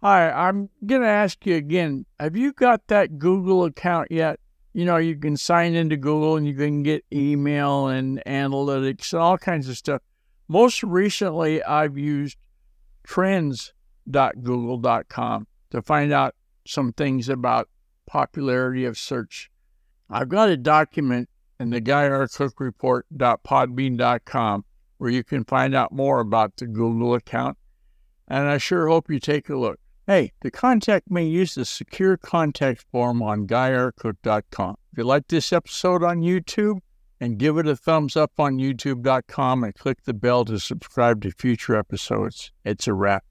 Hi, I'm going to ask you again have you got that Google account yet? You know, you can sign into Google and you can get email and analytics and all kinds of stuff. Most recently, I've used trends.google.com to find out some things about popularity of search. I've got a document in the GuyRCookReport.podbean.com where you can find out more about the Google account, and I sure hope you take a look. Hey, to contact me, use the secure contact form on GuyRCook.com. If you like this episode on YouTube, and give it a thumbs up on youtube.com and click the bell to subscribe to future episodes. It's a wrap.